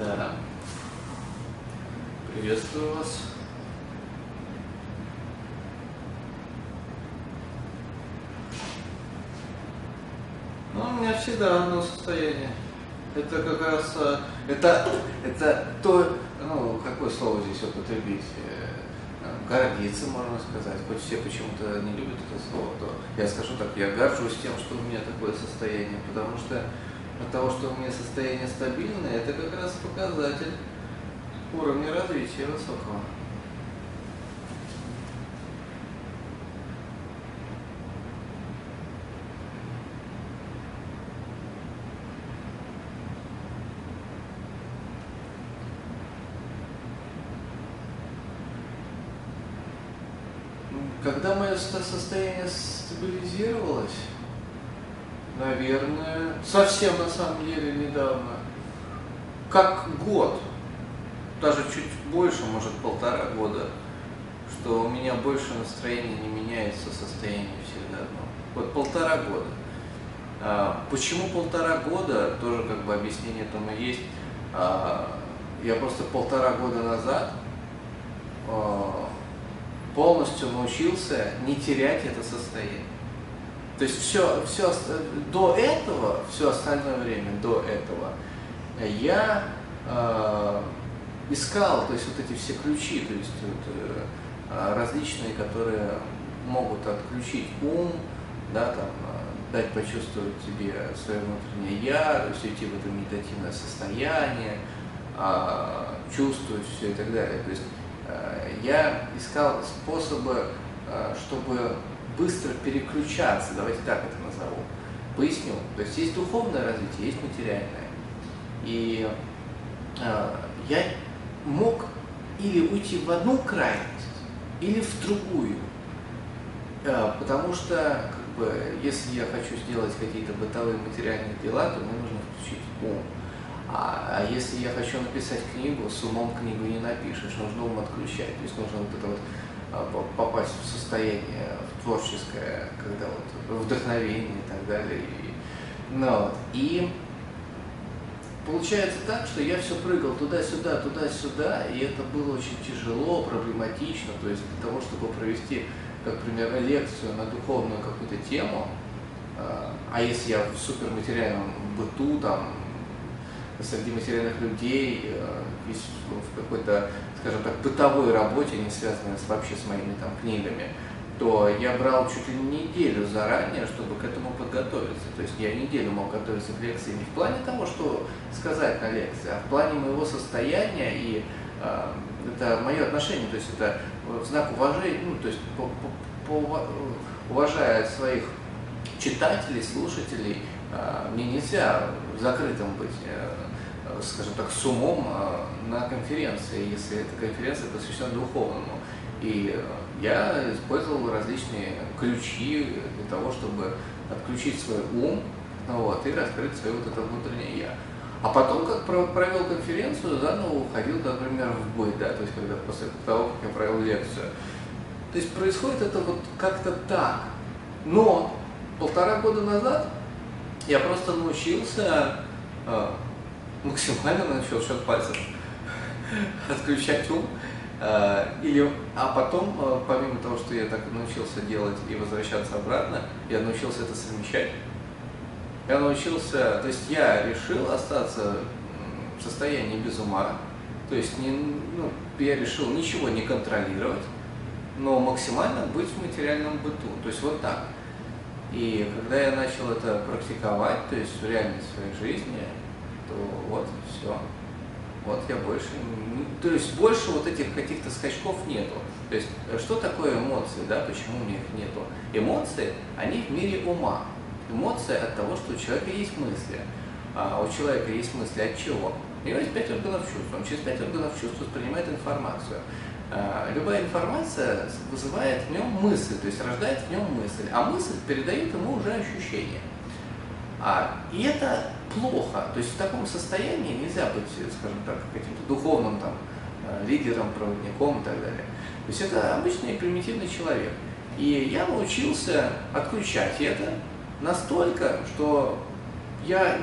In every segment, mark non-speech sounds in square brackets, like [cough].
Да. Приветствую вас. Ну, у меня всегда одно состояние. Это как раз, э, это, это то, ну, какое слово здесь употребить? Э, гордиться, можно сказать. Хоть все почему-то не любят это слово, то я скажу так, я горжусь тем, что у меня такое состояние, потому что от того, что у меня состояние стабильное, это как раз показатель уровня развития высокого. Когда мое состояние стабилизировалось, наверное, совсем на самом деле недавно, как год, даже чуть больше, может полтора года, что у меня больше настроения не меняется, состояние всегда одно. Вот полтора года. А, почему полтора года, тоже как бы объяснение этому есть. А, я просто полтора года назад а, полностью научился не терять это состояние. То есть все, все до этого, все остальное время до этого, я э, искал, то есть вот эти все ключи, то есть вот, э, различные, которые могут отключить ум, да, там, э, дать почувствовать тебе свое внутреннее я, то есть уйти в это медитативное состояние, э, чувствовать все и так далее. То есть я искал способы, э, чтобы быстро переключаться, давайте так это назову. Поясню. То есть есть духовное развитие, есть материальное. И э, я мог или уйти в одну крайность, или в другую. Потому что, как бы, если я хочу сделать какие-то бытовые материальные дела, то мне нужно включить ум. А, если я хочу написать книгу, с умом книгу не напишешь, нужно ум отключать. То есть нужно вот это вот а, попасть в состояние в творческое, когда вот вдохновение и так далее. И, ну, вот. и получается так, что я все прыгал туда-сюда, туда-сюда, и это было очень тяжело, проблематично. То есть для того, чтобы провести, как пример, лекцию на духовную какую-то тему, а, а если я в суперматериальном быту, там, среди материальных людей, э, в какой-то, скажем так, бытовой работе, не связанной с, вообще с моими там книгами, то я брал чуть ли не неделю заранее, чтобы к этому подготовиться. То есть я неделю мог готовиться к лекции не в плане того, что сказать на лекции, а в плане моего состояния и э, это мое отношение, то есть это в знак уважения, ну, то есть по, по, по, уважая своих читателей, слушателей, э, мне нельзя закрытым быть. Э, скажем так, с умом а, на конференции, если эта конференция посвящена духовному. И э, я использовал различные ключи для того, чтобы отключить свой ум вот, и раскрыть свое вот это внутреннее я. А потом, как провел конференцию, заново уходил, например, в бой, да, то есть когда после того, как я провел лекцию. То есть происходит это вот как-то так. Но полтора года назад я просто научился э, максимально на счет пальцев [laughs] отключать ум. Э, или, а потом, э, помимо того, что я так научился делать и возвращаться обратно, я научился это совмещать. Я научился, то есть я решил остаться в состоянии без ума, то есть не, ну, я решил ничего не контролировать, но максимально быть в материальном быту. То есть вот так. И когда я начал это практиковать, то есть в реальной своей жизни, то вот все. Вот я больше, то есть больше вот этих каких-то скачков нету. То есть что такое эмоции, да, почему у них нету? Эмоции, они в мире ума. Эмоции от того, что у человека есть мысли. А у человека есть мысли от чего? У него есть пять органов чувств. Он через пять органов чувств воспринимает информацию. А, любая информация вызывает в нем мысль, то есть рождает в нем мысль, а мысль передает ему уже ощущение. А, и это плохо. То есть в таком состоянии нельзя быть, скажем так, каким-то духовным там, э, лидером, проводником и так далее. То есть это обычный примитивный человек. И я научился отключать это настолько, что я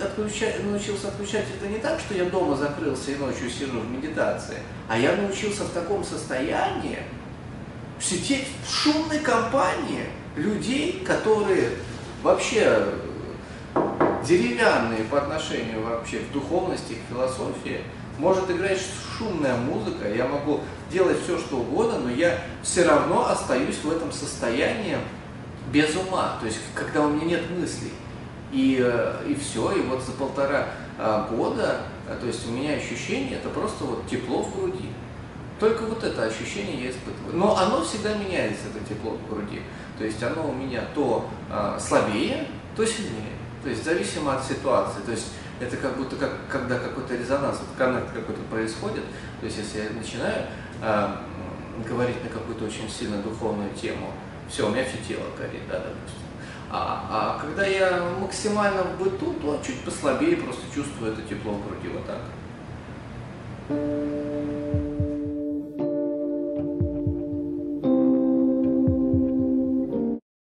отключать, научился отключать это не так, что я дома закрылся и ночью сижу в медитации, а я научился в таком состоянии сидеть в шумной компании людей, которые вообще деревянные по отношению вообще к духовности, к философии, может играть шумная музыка, я могу делать все, что угодно, но я все равно остаюсь в этом состоянии без ума, то есть когда у меня нет мыслей. И, э, и все, и вот за полтора а, года, э, то есть у меня ощущение, это просто вот тепло в груди. Только вот это ощущение я испытываю. Но оно всегда меняется, это тепло в груди. То есть оно у меня то а, слабее, то сильнее. То есть зависимо от ситуации. То есть это как будто как, когда какой-то резонанс, вот коннект какой-то происходит. То есть если я начинаю а, говорить на какую-то очень сильно духовную тему, все, у меня все тело горит, да, допустим. А, а когда я максимально в быту, то чуть послабее просто чувствую это тепло в груди, вот так.